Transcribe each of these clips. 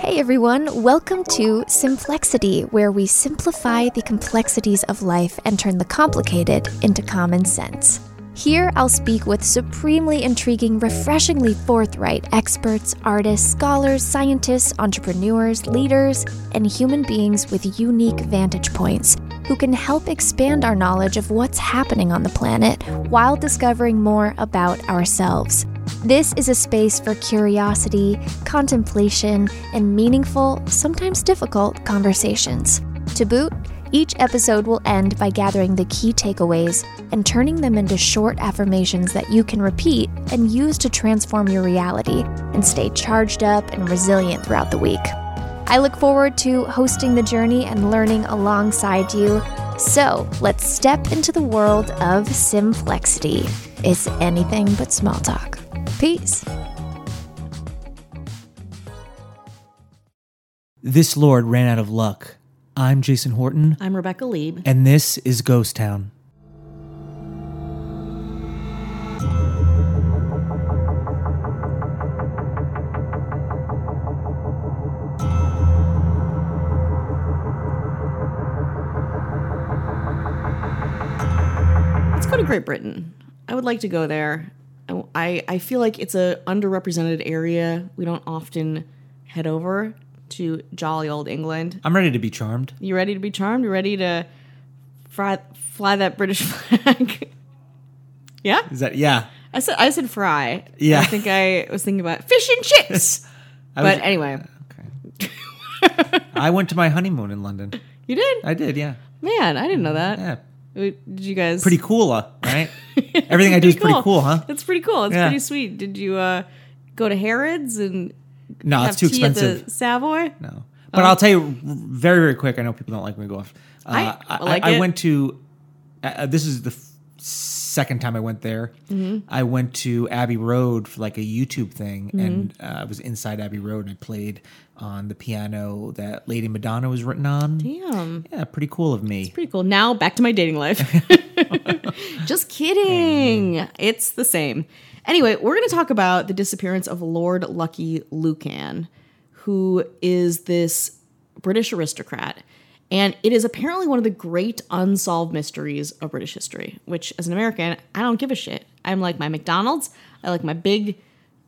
Hey everyone, welcome to Simplexity, where we simplify the complexities of life and turn the complicated into common sense. Here, I'll speak with supremely intriguing, refreshingly forthright experts, artists, scholars, scientists, entrepreneurs, leaders, and human beings with unique vantage points who can help expand our knowledge of what's happening on the planet while discovering more about ourselves. This is a space for curiosity, contemplation, and meaningful, sometimes difficult conversations. To boot, each episode will end by gathering the key takeaways and turning them into short affirmations that you can repeat and use to transform your reality and stay charged up and resilient throughout the week. I look forward to hosting the journey and learning alongside you. So let's step into the world of Simplexity. It's anything but small talk. Peace. This Lord ran out of luck. I'm Jason Horton, I'm Rebecca Lieb. and this is Ghost Town. Great Britain. I would like to go there. I- I, feel like it's a underrepresented area. We don't often head over to jolly old England. I'm ready to be charmed. You ready to be charmed? You ready to fry, fly that British flag? yeah, Is that yeah? I said I said fry. Yeah. I think I was thinking about fish and chips. But was- anyway, Okay. I went to my honeymoon in London. you did, I did, yeah. man. I didn't know that. Yeah. Did you guys? Pretty cool, uh, right? Everything I do is pretty cool, huh? It's pretty cool. It's Yeah. pretty sweet. Did you uh, go to Harrods and No, it's too expensive. the Savoy? No. But I'll tell you very, very quick. I know people don't like me to go off. Uh, I- I like I, it. went to, uh, this is the f- second time I went there. Mm-hmm. I went to Abbey Road for like a YouTube thing, Mm-hmm. and uh, I was inside Abbey Road and I played on the piano that Lady Madonna was written on. Damn. Yeah, pretty cool of me. Pretty cool. Now back to my dating life. Just kidding. It's the same. Anyway, we're going to talk about the disappearance of Lord Lucky Lucan, who is this British aristocrat. And it is apparently one of the great unsolved mysteries of British history, which as an American, I don't give a shit. I'm like my McDonald's. I like my big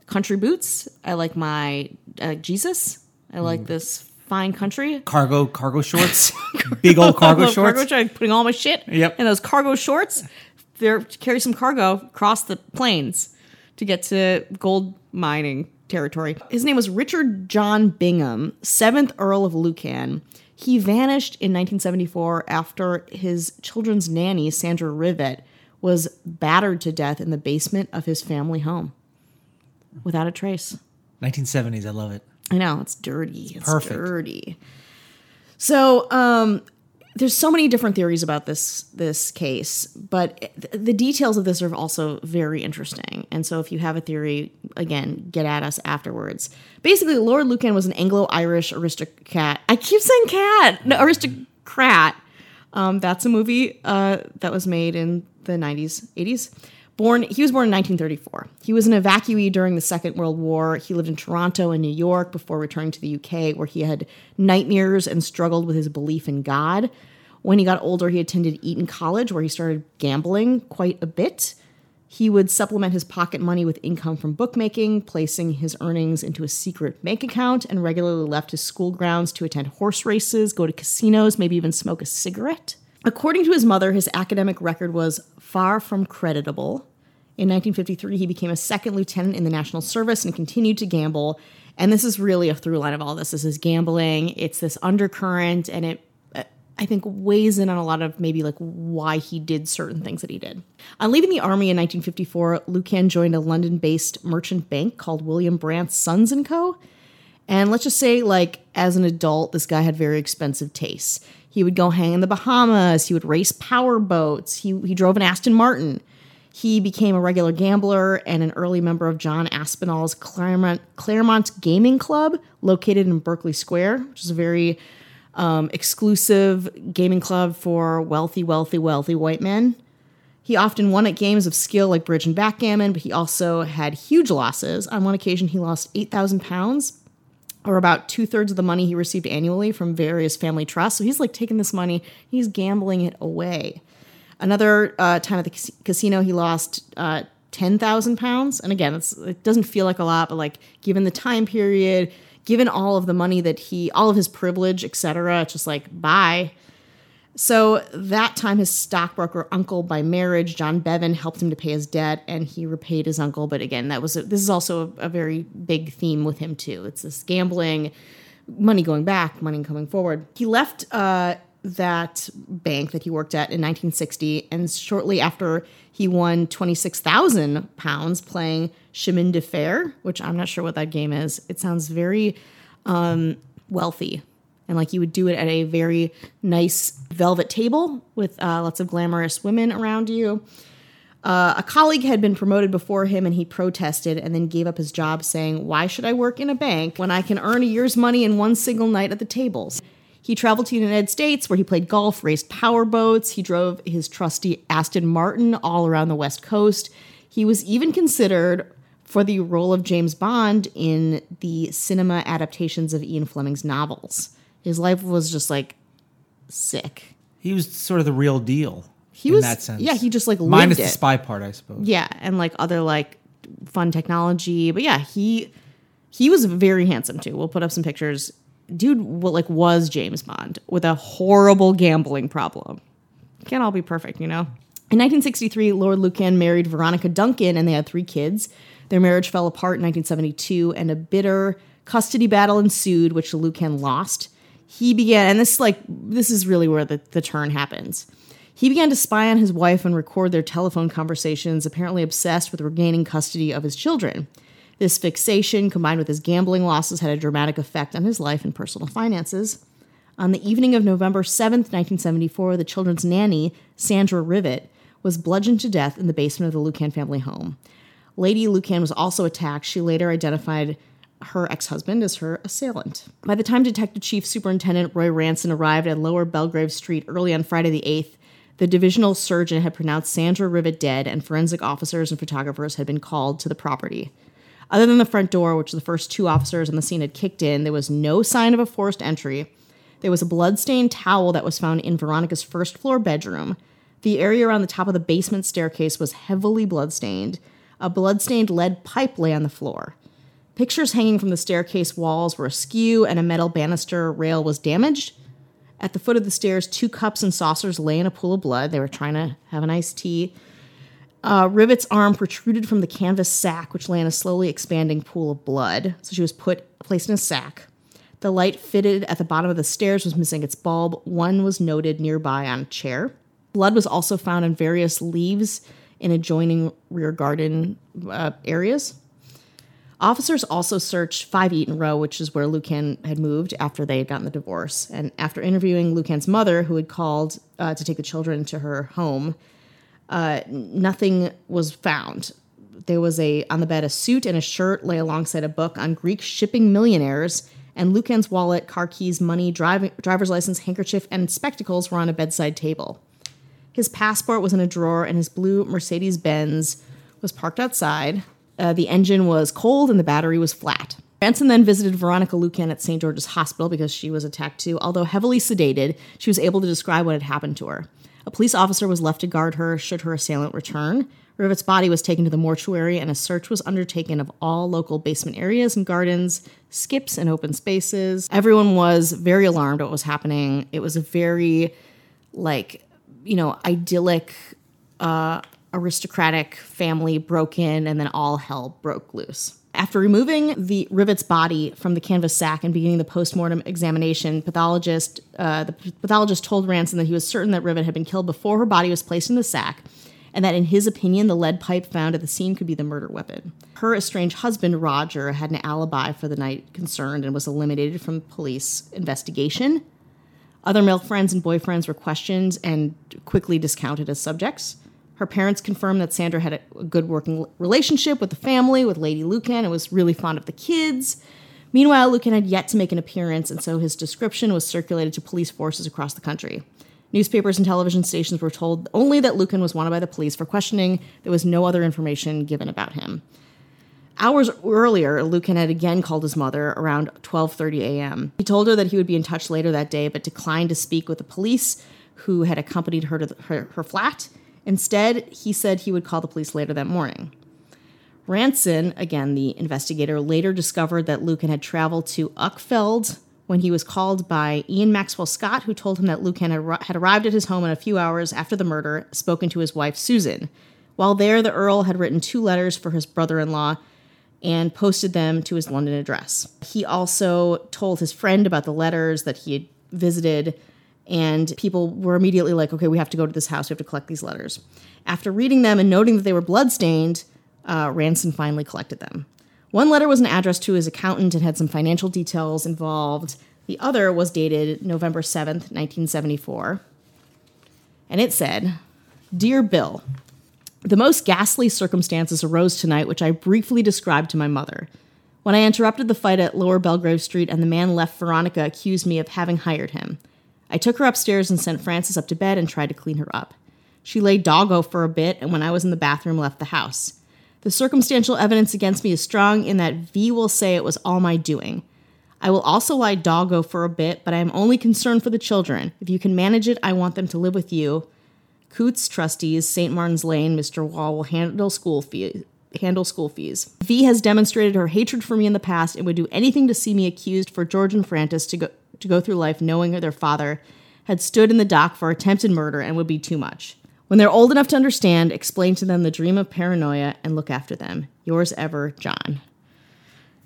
country boots. I like my uh, Jesus. I like this fine country. Cargo, cargo shorts, big old cargo shorts. Cargo shorts. Putting all my shit Yep. in those cargo shorts. They're to carry some cargo across the plains to get to gold mining territory. His name was Richard John Bingham, seventh Earl of Lucan. He vanished in 1974 after his children's nanny, Sandra Rivett, was battered to death in the basement of his family home without a trace. 1970s, I love it. I know it's dirty. It's perfect. dirty. So, um, there's so many different theories about this this case, but the details of this are also very interesting. And so, if you have a theory, again, get at us afterwards. Basically, Lord Lucan was an Anglo-Irish aristocrat. I keep saying cat, no, aristocrat. Um, that's a movie uh, that was made in the 90s, 80s. Born, he was born in 1934. He was an evacuee during the Second World War. He lived in Toronto and New York before returning to the UK, where he had nightmares and struggled with his belief in God. When he got older, he attended Eton College, where he started gambling quite a bit. He would supplement his pocket money with income from bookmaking, placing his earnings into a secret bank account, and regularly left his school grounds to attend horse races, go to casinos, maybe even smoke a cigarette. According to his mother, his academic record was far from creditable. In 1953, he became a second lieutenant in the National Service and continued to gamble. And this is really a through line of all this. This is gambling. It's this undercurrent, and it I think weighs in on a lot of maybe like why he did certain things that he did. On leaving the army in 1954, Lucan joined a London-based merchant bank called William Brandt's Sons and Co. And let's just say, like, as an adult, this guy had very expensive tastes. He would go hang in the Bahamas. He would race power boats. He, he drove an Aston Martin. He became a regular gambler and an early member of John Aspinall's Claremont, Claremont Gaming Club, located in Berkeley Square, which is a very um, exclusive gaming club for wealthy, wealthy, wealthy white men. He often won at games of skill like bridge and backgammon, but he also had huge losses. On one occasion, he lost 8,000 pounds or about two thirds of the money he received annually from various family trusts. So he's like taking this money, he's gambling it away. Another uh, time at the casino, he lost uh, ten thousand pounds. And again, it doesn't feel like a lot, but like given the time period, given all of the money that he, all of his privilege, etc., it's just like bye. So that time, his stockbroker uncle by marriage, John Bevan, helped him to pay his debt, and he repaid his uncle. But again, that was a, this is also a, a very big theme with him too. It's this gambling, money going back, money coming forward. He left uh, that bank that he worked at in 1960, and shortly after he won 26,000 pounds playing chemin de fer, which I'm not sure what that game is. It sounds very um, wealthy and like you would do it at a very nice velvet table with uh, lots of glamorous women around you. Uh, a colleague had been promoted before him and he protested and then gave up his job, saying, Why should I work in a bank when I can earn a year's money in one single night at the tables? He traveled to the United States where he played golf, raced power boats. He drove his trusty Aston Martin all around the West Coast. He was even considered for the role of James Bond in the cinema adaptations of Ian Fleming's novels. His life was just like sick. He was sort of the real deal. He in was that sense. Yeah, he just like minus the it. spy part, I suppose. Yeah, and like other like fun technology. But yeah, he he was very handsome too. We'll put up some pictures. Dude, like was James Bond with a horrible gambling problem. Can't all be perfect, you know. In 1963, Lord Lucan married Veronica Duncan, and they had three kids. Their marriage fell apart in 1972, and a bitter custody battle ensued, which Lucan lost. He began, and this like this is really where the, the turn happens. He began to spy on his wife and record their telephone conversations, apparently obsessed with regaining custody of his children. This fixation, combined with his gambling losses, had a dramatic effect on his life and personal finances. On the evening of November 7th, 1974, the children's nanny, Sandra Rivett, was bludgeoned to death in the basement of the Lucan family home. Lady Lucan was also attacked. She later identified her ex husband as her assailant. By the time Detective Chief Superintendent Roy Ranson arrived at Lower Belgrave Street early on Friday the 8th, the divisional surgeon had pronounced Sandra Rivett dead, and forensic officers and photographers had been called to the property. Other than the front door, which the first two officers on the scene had kicked in, there was no sign of a forced entry. There was a blood-stained towel that was found in Veronica's first floor bedroom. The area around the top of the basement staircase was heavily blood-stained. A blood-stained lead pipe lay on the floor. Pictures hanging from the staircase walls were askew, and a metal banister rail was damaged. At the foot of the stairs, two cups and saucers lay in a pool of blood. They were trying to have an iced tea. Uh, Rivett's arm protruded from the canvas sack, which lay in a slowly expanding pool of blood. So she was put placed in a sack. The light fitted at the bottom of the stairs was missing its bulb. One was noted nearby on a chair. Blood was also found on various leaves in adjoining rear garden uh, areas. Officers also searched 5 Eaton Row, which is where Lucan had moved after they had gotten the divorce. And after interviewing Lucan's mother, who had called uh, to take the children to her home, uh, nothing was found. There was a on the bed a suit and a shirt lay alongside a book on Greek shipping millionaires, and Lucan's wallet, car keys, money, drive, driver's license, handkerchief, and spectacles were on a bedside table. His passport was in a drawer, and his blue Mercedes Benz was parked outside. Uh, the engine was cold and the battery was flat. Ranson then visited Veronica Lucan at St. George's Hospital because she was attacked too. Although heavily sedated, she was able to describe what had happened to her. A police officer was left to guard her should her assailant return. Rivett's body was taken to the mortuary, and a search was undertaken of all local basement areas and gardens, skips, and open spaces. Everyone was very alarmed at what was happening. It was a very, like, you know, idyllic, uh, aristocratic family broke in, and then all hell broke loose. After removing the Rivett's body from the canvas sack and beginning the postmortem examination, pathologist uh, the pathologist told Ranson that he was certain that Rivett had been killed before her body was placed in the sack, and that in his opinion, the lead pipe found at the scene could be the murder weapon. Her estranged husband, Roger, had an alibi for the night concerned and was eliminated from police investigation. Other male friends and boyfriends were questioned and quickly discounted as subjects. Her parents confirmed that Sandra had a good working relationship with the family, with Lady Lucan, and was really fond of the kids. Meanwhile, Lucan had yet to make an appearance, and so his description was circulated to police forces across the country. Newspapers and television stations were told only that Lucan was wanted by the police for questioning. There was no other information given about him. Hours earlier, Lucan had again called his mother around 12:30 a.m. He told her that he would be in touch later that day, but declined to speak with the police who had accompanied her to the, her, her flat. Instead, he said he would call the police later that morning. Ranson, again the investigator, later discovered that Lucan had traveled to Uckfield when he was called by Ian Maxwell Scott, who told him that Lucan had, arrived at his home in a few hours after the murder, spoken to his wife Susan. While there, the Earl had written two letters for his brother in law and posted them to his London address. He also told his friend about the letters that he had visited, and people were immediately like, okay, we have to go to this house, we have to collect these letters. After reading them and noting that they were bloodstained, uh, Ranson finally collected them. One letter was an address to his accountant and had some financial details involved. The other was dated November 7th, 1974. And it said, Dear Bill, the most ghastly circumstances arose tonight, which I briefly described to my mother. When I interrupted the fight at Lower Belgrave Street and the man left, Veronica accused me of having hired him. I took her upstairs and sent Frances up to bed and tried to clean her up. She lay doggo for a bit, and when I was in the bathroom, left the house. The circumstantial evidence against me is strong in that V will say it was all my doing. I will also lie doggo for a bit, but I am only concerned for the children. If you can manage it, I want them to live with you. Coutts trustees, St. Martin's Lane, Mr. Wall will handle school fees. Handle school fees. V has demonstrated her hatred for me in the past and would do anything to see me accused for George and Frances to go to go through life knowing their father had stood in the dock for attempted murder and would be too much. When they're old enough to understand, explain to them the dream of paranoia and look after them. Yours ever, John.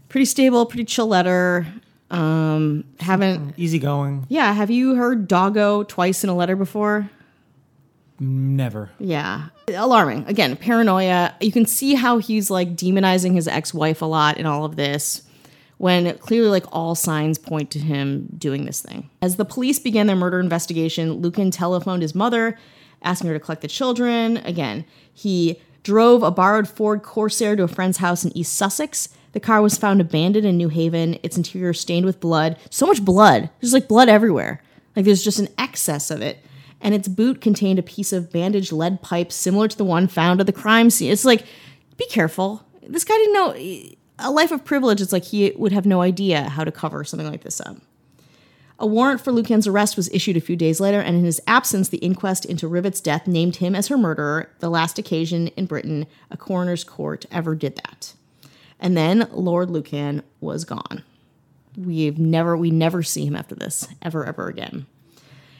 Pretty stable, pretty chill letter. Um, haven't Easygoing. yeah. Have you heard doggo twice in a letter before? Never. Yeah. Alarming. Again, paranoia. You can see how he's like demonizing his ex wife a lot in all of this when clearly like all signs point to him doing this thing. As the police began their murder investigation, Lucan telephoned his mother, asking her to collect the children. Again, he drove a borrowed Ford Corsair to a friend's house in East Sussex. The car was found abandoned in Newhaven, its interior stained with blood. So much blood. There's like blood everywhere. Like there's just an excess of it. And its boot contained a piece of bandaged lead pipe similar to the one found at the crime scene. It's like, be careful. This guy didn't know. A life of privilege, it's like he would have no idea how to cover something like this up. A warrant for Lucan's arrest was issued a few days later, and in his absence, the inquest into Rivett's death named him as her murderer, the last occasion in Britain a coroner's court ever did that. And then Lord Lucan was gone. We've never we never see him after this, ever, ever again.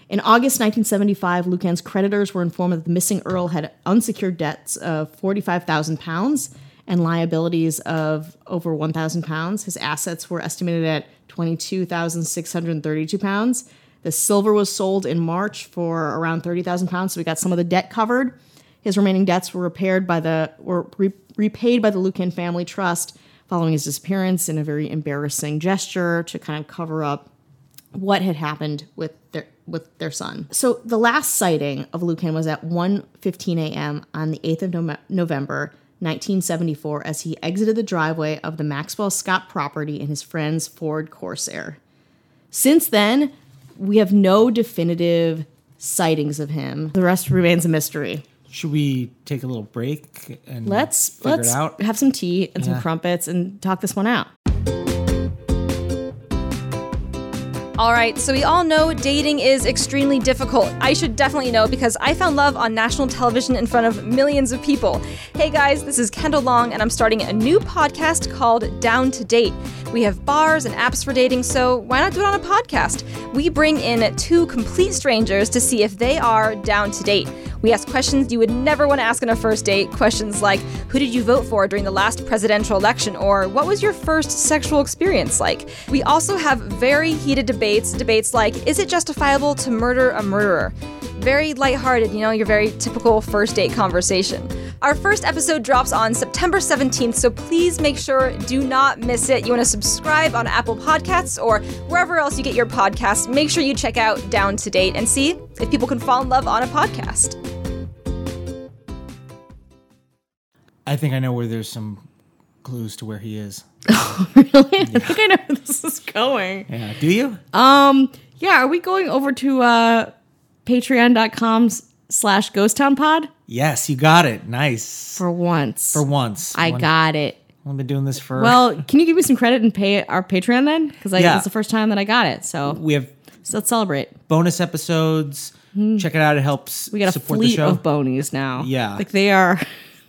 In August 1975, Lucan's creditors were informed that the missing Earl had unsecured debts of 45,000 pounds and liabilities of over 1,000 pounds. His assets were estimated at 22,632 pounds. The silver was sold in March for around 30,000 pounds, so we got some of the debt covered. His remaining debts were repaired by the were re- repaid by the Lucan family trust following his disappearance in a very embarrassing gesture to kind of cover up what had happened with their with their son. So the last sighting of Lucan was at 1:15 a.m. on the 8th of Nove- November 1974 as he exited the driveway of the Maxwell Scott property in his friend's Ford Corsair. Since then, we have no definitive sightings of him. The rest remains a mystery. Should we take a little break and Let's figure let's it out? have some tea and some crumpets and talk this one out. All right, so we all know dating is extremely difficult. I should definitely know because I found love on national television in front of millions of people. Hey guys, this is Kendall Long, and I'm starting a new podcast called Down to Date. We have bars and apps for dating, so why not do it on a podcast? We bring in two complete strangers to see if they are down to date. We ask questions you would never want to ask on a first date. Questions like Who did you vote for during the last presidential election? Or What was your first sexual experience like? We also have very heated debates. Debates like Is it justifiable to murder a murderer? Very lighthearted, you know, your very typical first date conversation. Our first episode drops on September 17th, so please make sure do not miss it. You want to subscribe on Apple Podcasts or wherever else you get your podcasts. Make sure you check out Down to Date and see if people can fall in love on a podcast. I think I know where there's some clues to where he is. Oh, really? I think I know where this is going. Yeah. Do you? Um, yeah, are we going over to uh patreon.com slash ghost town pod? yes, you got it. Nice. For once. For once. I One- got it. I've been doing this for. Well, can you give me some credit and pay our Patreon then? Because Yeah. it's the first time that I got it. So, we have so let's celebrate. bonus episodes. Check it out. It helps. We got a support the fleet show. of bonies now. Yeah. like they are,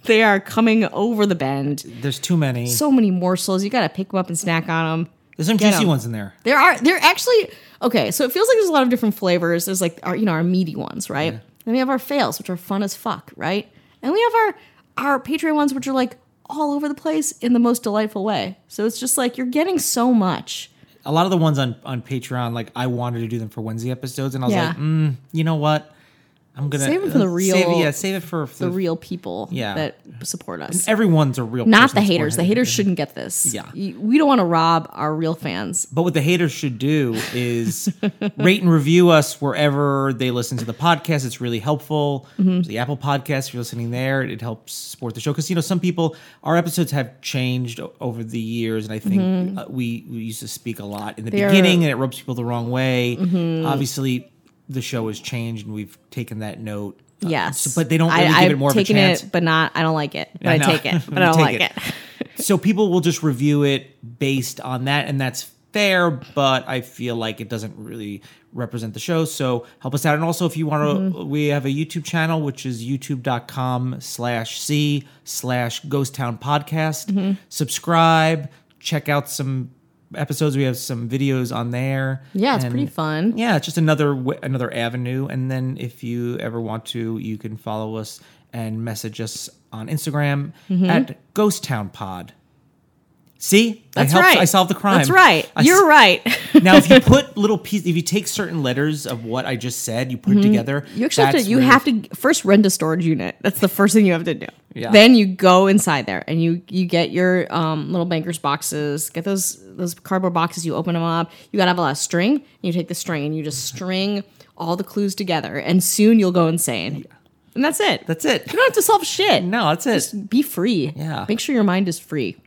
they are coming over the bend. There's too many. So many morsels. You got to pick them up and snack on them. There's some get juicy 'em. ones in there. There are there actually okay, so it feels like there's a lot of different flavors. There's like our you know our meaty ones, right? Then we have our fails, which are fun as fuck, right? And we have our our Patreon ones, which are like all over the place in the most delightful way. So it's just like you're getting so much. A lot of the ones on on Patreon, like I wanted to do them for Wednesday episodes, and I was Yeah. like, mm, you know what? I'm gonna Save it for the uh, real- Save, yeah, save it for, for The real people Yeah. that support us. Everyone's a real. Not the haters. The haters shouldn't get this. Yeah. We don't want to rob our real fans. But what the haters should do is rate and review us wherever they listen to the podcast. It's really helpful. Mm-hmm. The Apple Podcast, if you're listening there, it helps support the show. Because, you know, some people, our episodes have changed over the years. And I think uh, we, we used to speak a lot in the Mm-hmm. They're- beginning and it rubs people the wrong way. Mm-hmm. Obviously, the show has changed and we've taken that note. Uh, Yes. so- but they don't I, really I've give it more of a taken chance. it, but not. I don't like it. But I I, take it. But I don't like it. it. so people will just review it based on that and that's fair but i feel like it doesn't really represent the show so help us out and also if you want to Mm-hmm. we have a youtube channel which is youtube.com slash c slash ghost town podcast Mm-hmm. subscribe check out some episodes we have some videos on there Yeah, it's And- pretty fun. yeah, it's just another w- another avenue. And then if you ever want to, you can follow us and message us on Instagram Mm-hmm. at Ghost Town Pod. See, That's I helped, right. I solved the crime. That's right. I You're s- right. now, if you put little pieces, if you take certain letters of what I just said, you put it together. Mm-hmm. You actually have to. You have to first rent a storage unit. That's the first thing you have to do. Yeah. Then you go inside there and you you get your um, little bankers boxes. Get those those cardboard boxes. You open them up. You gotta have a lot of string. And you take the string and you just string all the clues together, and soon you'll go insane. Yeah. And that's it. That's it. You don't have to solve shit. No, that's it. Be free. Yeah. Make sure your mind is free.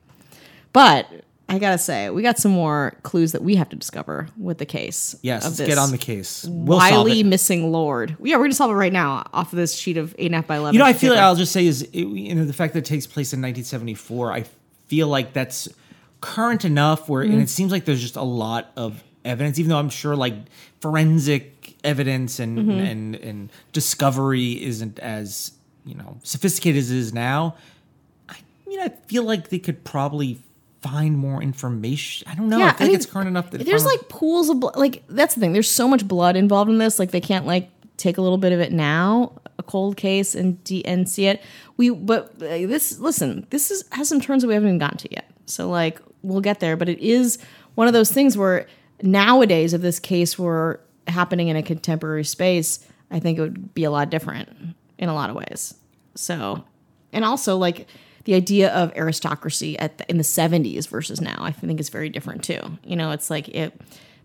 But I gotta say, we got some more clues that we have to discover with the case. Yes, let's get on the case. We'll it. missing lord. Yeah, we're gonna solve it right now off of this sheet of eight and a half by eleven. You know, I feel like. I'll just say is it, you know the fact that it takes place in 1974. I feel like that's current enough where, Mm-hmm. and it seems like there's just a lot of evidence. Even though I'm sure like forensic evidence and Mm-hmm. and and discovery isn't as you know sophisticated as it is now. I mean, I feel like they could probably find more information. I don't know. Yeah, I feel like it's current enough that there's like pools of blood. Like that's the thing. There's so much blood involved in this. Like they can't like take a little bit of it now, a cold case, and de- and see it. We but uh, this listen. This is has some turns that we haven't even gotten to yet. So like we'll get there. But it is one of those things where nowadays, if this case were happening in a contemporary space, I think it would be a lot different in a lot of ways. So, and also like the idea of aristocracy at the, in the 70s versus now, I think is very different too. You know, it's like it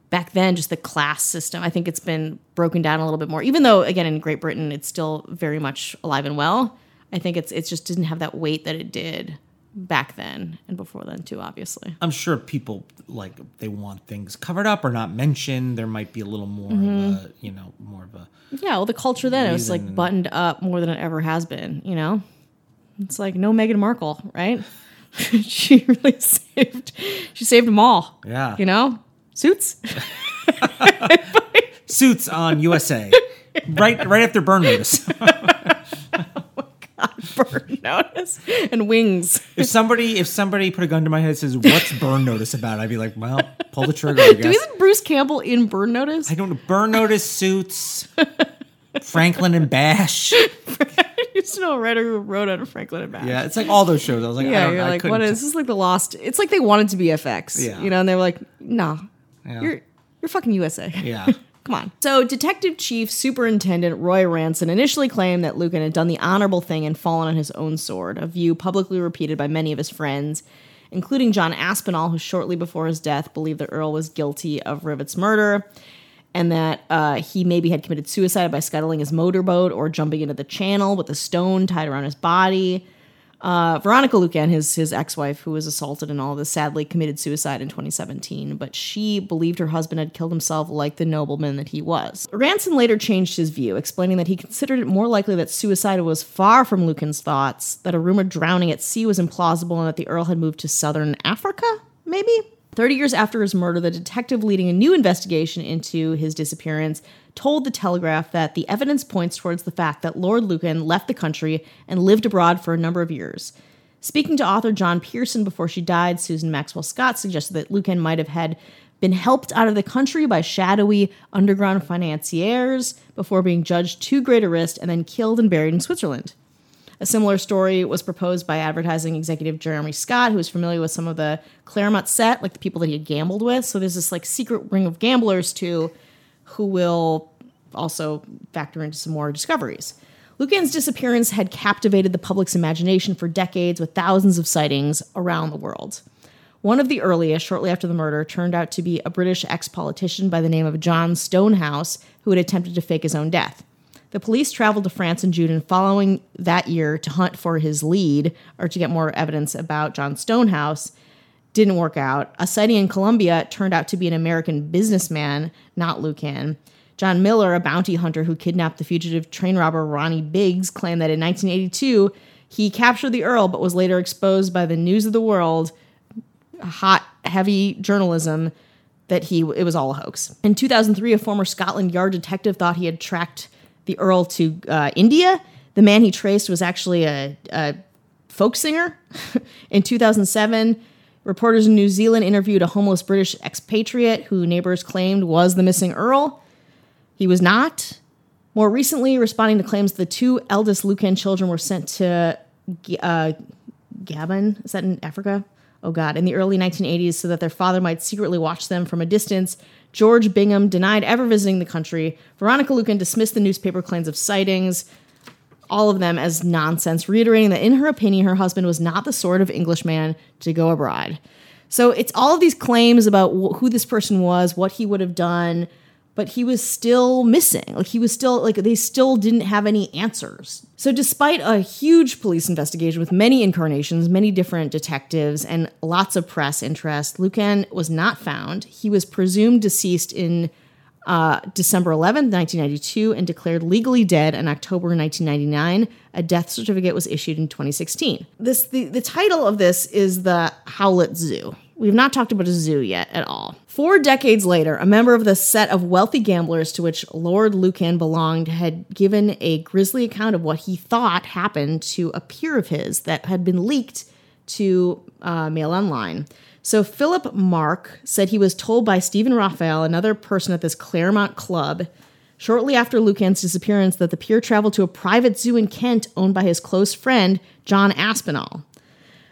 back then, just the class system. I think it's been broken down a little bit more. Even though, again, in Great Britain, it's still very much alive and well. I think it's it's just didn't have that weight that it did back then and before then too. Obviously, I'm sure people like they want things covered up or not mentioned. There might be a little more Mm-hmm. of a you know more of a yeah. Well, the culture then it was like buttoned up more than it ever has been. You know, it's like no Meghan Markle, right? she really saved. She saved them all. Yeah. You know, suits. suits on USA. right right after burn notice. Oh my God. Burn notice and wings. if somebody if somebody put a gun to my head and says, What's burn notice about? I'd be like, Well, pull the trigger, I guess. Isn't Bruce Campbell in Burn Notice? I don't know. Burn notice suits. Franklin and Bash. I used to know a writer who wrote out of Franklin and Bash. Yeah, it's like all those shows. I was like, I Yeah, don't, you're I like, what is this? Is like the Lost? It's like they wanted to be FX, Yeah. you know, and they were like, nah, Yeah. you're you're fucking USA. Yeah. Come on. So, Detective Chief Superintendent Roy Ranson initially claimed that Lucan had done the honorable thing and fallen on his own sword, a view publicly repeated by many of his friends, including John Aspinall, who shortly before his death believed that Earl was guilty of Rivett's murder and that uh, he maybe had committed suicide by scuttling his motorboat or jumping into the channel with a stone tied around his body. Uh, Veronica Lucan, his his ex wife, who was assaulted and all this, sadly committed suicide in 2017. But she believed her husband had killed himself like the nobleman that he was. Ranson later changed his view, explaining that he considered it more likely that suicide was far from Lucan's thoughts, that a rumored drowning at sea was implausible, and that the Earl had moved to southern Africa, maybe. 30 years after his murder, the detective leading a new investigation into his disappearance told the Telegraph that the evidence points towards the fact that Lord Lucan left the country and lived abroad for a number of years. Speaking to author John Pearson before she died, Susan Maxwell Scott suggested that Lucan might have had been helped out of the country by shadowy underground financiers before being judged too great a risk and then killed and buried in Switzerland. A similar story was proposed by advertising executive Jeremy Scott, who was familiar with some of the Claremont set, like the people that he had gambled with. So there's this like secret ring of gamblers too, who will also factor into some more discoveries. Lucan's disappearance had captivated the public's imagination for decades with thousands of sightings around the world. One of the earliest, shortly after the murder, turned out to be a British ex politician by the name of John Stonehouse, who had attempted to fake his own death. The police traveled to France in June and following that year to hunt for his lead or to get more evidence about John Stonehouse. Didn't work out. A sighting in Colombia turned out to be an American businessman, not Lucan. John Miller, a bounty hunter who kidnapped the fugitive train robber Ronnie Biggs, claimed that in 1982 he captured the Earl but was later exposed by the News of the World, hot, heavy journalism, that he it was all a hoax. In 2003, a former Scotland Yard detective thought he had tracked the Earl to uh, India. The man he traced was actually a, a folk singer. in 2007, reporters in New Zealand interviewed a homeless British expatriate who neighbors claimed was the missing Earl. He was not. More recently, responding to claims the two eldest Lucan children were sent to uh, Gabon, is that in Africa? Oh God, in the early 1980s, so that their father might secretly watch them from a distance George Bingham denied ever visiting the country. Veronica Lucan dismissed the newspaper claims of sightings, all of them as nonsense, reiterating that in her opinion, her husband was not the sort of Englishman to go abroad. So it's all of these claims about who this person was, what he would have done, but he was still missing. Like he was still like they still didn't have any answers. So despite a huge police investigation with many incarnations, many different detectives and lots of press interest, Lucan was not found. He was presumed deceased in uh, December 11th, 1992, and declared legally dead in October 1999. A death certificate was issued in 2016. This the, the title of this is the Howlett Zoo. We've not talked about a zoo yet at all. Four decades later, a member of the set of wealthy gamblers to which Lord Lucan belonged had given a grisly account of what he thought happened to a peer of his that had been leaked to uh, Mail Online. So Philip Mark said he was told by Stephen Raphael, another person at this Claremont club, shortly after Lucan's disappearance, that the peer traveled to a private zoo in Kent owned by his close friend, John Aspinall.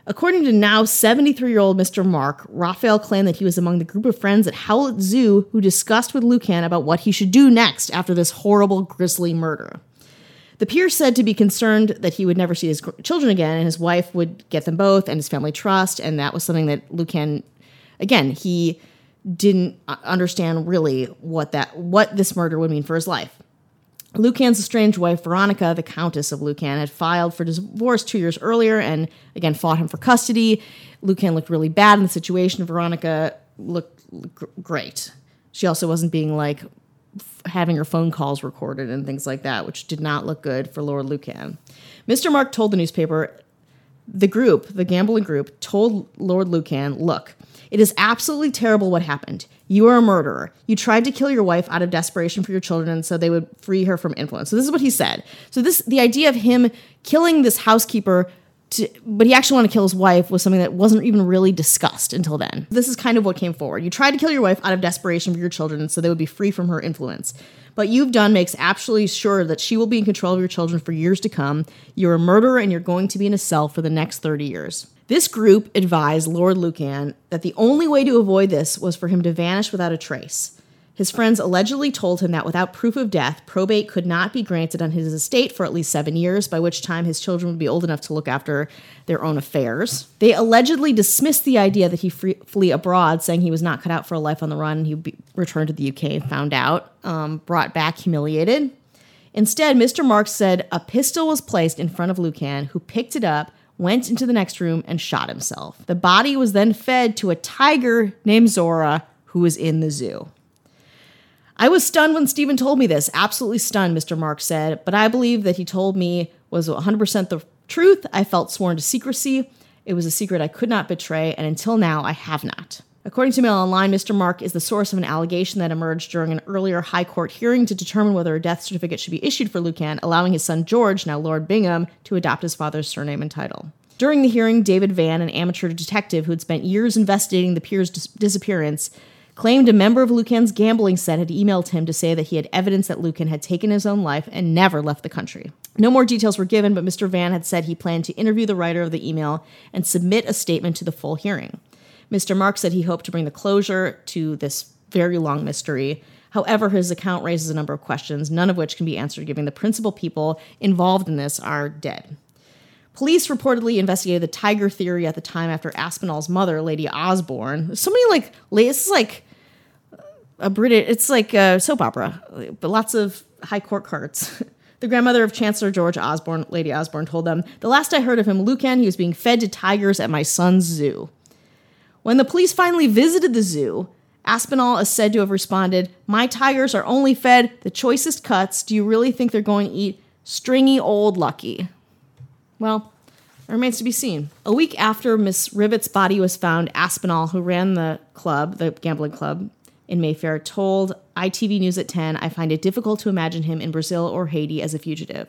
According to now 73 year old Mr. Mark, Raphael claimed that he was among the group of friends at Howlett Zoo who discussed with Lucan about what he should do next after this horrible, grisly murder. The peer said to be concerned that he would never see his children again and his wife would get them both and his family trust. And that was something that Lucan, again, he didn't understand really what that what this murder would mean for his life. Lucan's estranged wife, Veronica, the Countess of Lucan, had filed for divorce two years earlier and again fought him for custody. Lucan looked really bad in the situation. Veronica looked great. She also wasn't being like having her phone calls recorded and things like that, which did not look good for Lord Lucan. Mr. Mark told the newspaper the group, the gambling group, told Lord Lucan, look, it is absolutely terrible what happened. You are a murderer. You tried to kill your wife out of desperation for your children so they would free her from influence. So this is what he said. So this the idea of him killing this housekeeper to, but he actually wanted to kill his wife was something that wasn't even really discussed until then. This is kind of what came forward. You tried to kill your wife out of desperation for your children so they would be free from her influence. But you've done makes absolutely sure that she will be in control of your children for years to come. You're a murderer and you're going to be in a cell for the next 30 years. This group advised Lord Lucan that the only way to avoid this was for him to vanish without a trace. His friends allegedly told him that without proof of death, probate could not be granted on his estate for at least seven years, by which time his children would be old enough to look after their own affairs. They allegedly dismissed the idea that he free, flee abroad, saying he was not cut out for a life on the run. He be, returned to the UK and found out, um, brought back humiliated. Instead, Mr. Marks said a pistol was placed in front of Lucan, who picked it up, went into the next room and shot himself. The body was then fed to a tiger named Zora, who was in the zoo. I was stunned when Stephen told me this, absolutely stunned, Mr. Marks said, but I believe that he told me was 100% the truth. I felt sworn to secrecy. It was a secret I could not betray, and until now, I have not. According to Mail Online, Mr. Mark is the source of an allegation that emerged during an earlier High Court hearing to determine whether a death certificate should be issued for Lucan, allowing his son George, now Lord Bingham, to adopt his father's surname and title. During the hearing, David Van, an amateur detective who had spent years investigating the peer's dis- disappearance, claimed a member of Lucan's gambling set had emailed him to say that he had evidence that Lucan had taken his own life and never left the country. No more details were given, but Mr. Van had said he planned to interview the writer of the email and submit a statement to the full hearing. Mr. Mark said he hoped to bring the closure to this very long mystery. However, his account raises a number of questions, none of which can be answered given the principal people involved in this are dead. Police reportedly investigated the tiger theory at the time after Aspinall's mother, Lady Osborne. So many like this is like a British. It's like a soap opera, but lots of high court cards. the grandmother of Chancellor George Osborne, Lady Osborne, told them, "The last I heard of him, Lucan, he was being fed to tigers at my son's zoo." When the police finally visited the zoo, Aspinall is said to have responded, My tigers are only fed the choicest cuts. Do you really think they're going to eat stringy old Lucky? Well, it remains to be seen. A week after Miss Rivett's body was found, Aspinall, who ran the club, the gambling club in Mayfair, told ITV News at 10, I find it difficult to imagine him in Brazil or Haiti as a fugitive.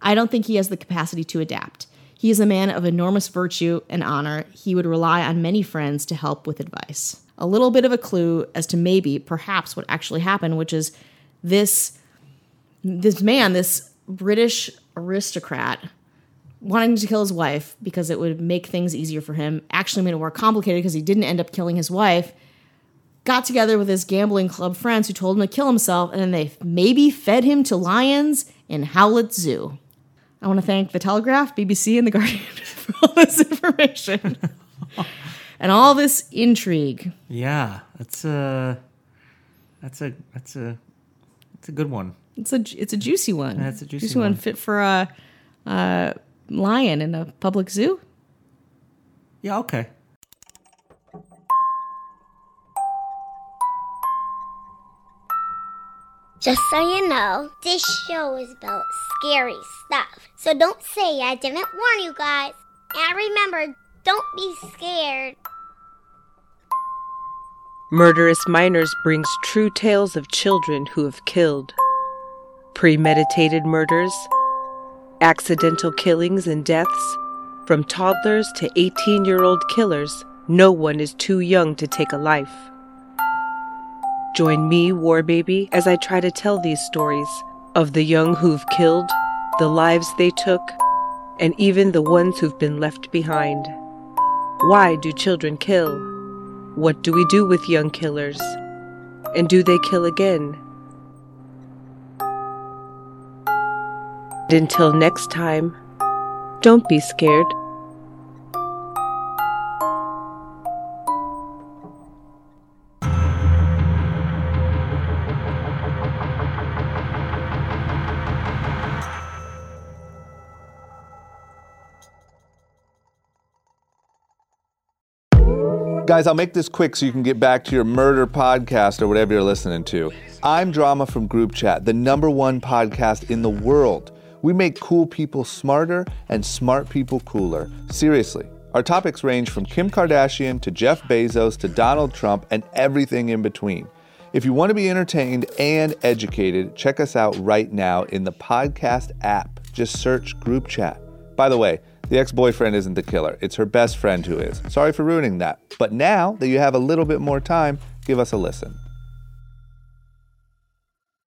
I don't think he has the capacity to adapt. He is a man of enormous virtue and honor. He would rely on many friends to help with advice. A little bit of a clue as to maybe, perhaps, what actually happened, which is this this man, this British aristocrat, wanting to kill his wife because it would make things easier for him, actually made it more complicated because he didn't end up killing his wife. Got together with his gambling club friends who told him to kill himself, and then they maybe fed him to lions in Howlett Zoo. I want to thank The Telegraph, BBC, and The Guardian for all this information and all this intrigue. Yeah, that's a that's a that's a it's a good one. It's a it's a juicy one. That's a juicy, juicy one. one. fit for a, a lion in a public zoo. Yeah. Okay. Just so you know, this show is about scary stuff. So don't say I didn't warn you guys. And remember, don't be scared. Murderous Minors brings true tales of children who have killed. Premeditated murders, accidental killings and deaths, from toddlers to 18 year old killers, no one is too young to take a life. Join me, War Baby, as I try to tell these stories of the young who've killed, the lives they took, and even the ones who've been left behind. Why do children kill? What do we do with young killers? And do they kill again? Until next time, don't be scared. Guys, I'll make this quick so you can get back to your murder podcast or whatever you're listening to. I'm Drama from Group Chat, the number one podcast in the world. We make cool people smarter and smart people cooler. Seriously. Our topics range from Kim Kardashian to Jeff Bezos to Donald Trump and everything in between. If you want to be entertained and educated, check us out right now in the podcast app. Just search Group Chat. By the way, the ex boyfriend isn't the killer, it's her best friend who is. Sorry for ruining that. But now that you have a little bit more time, give us a listen.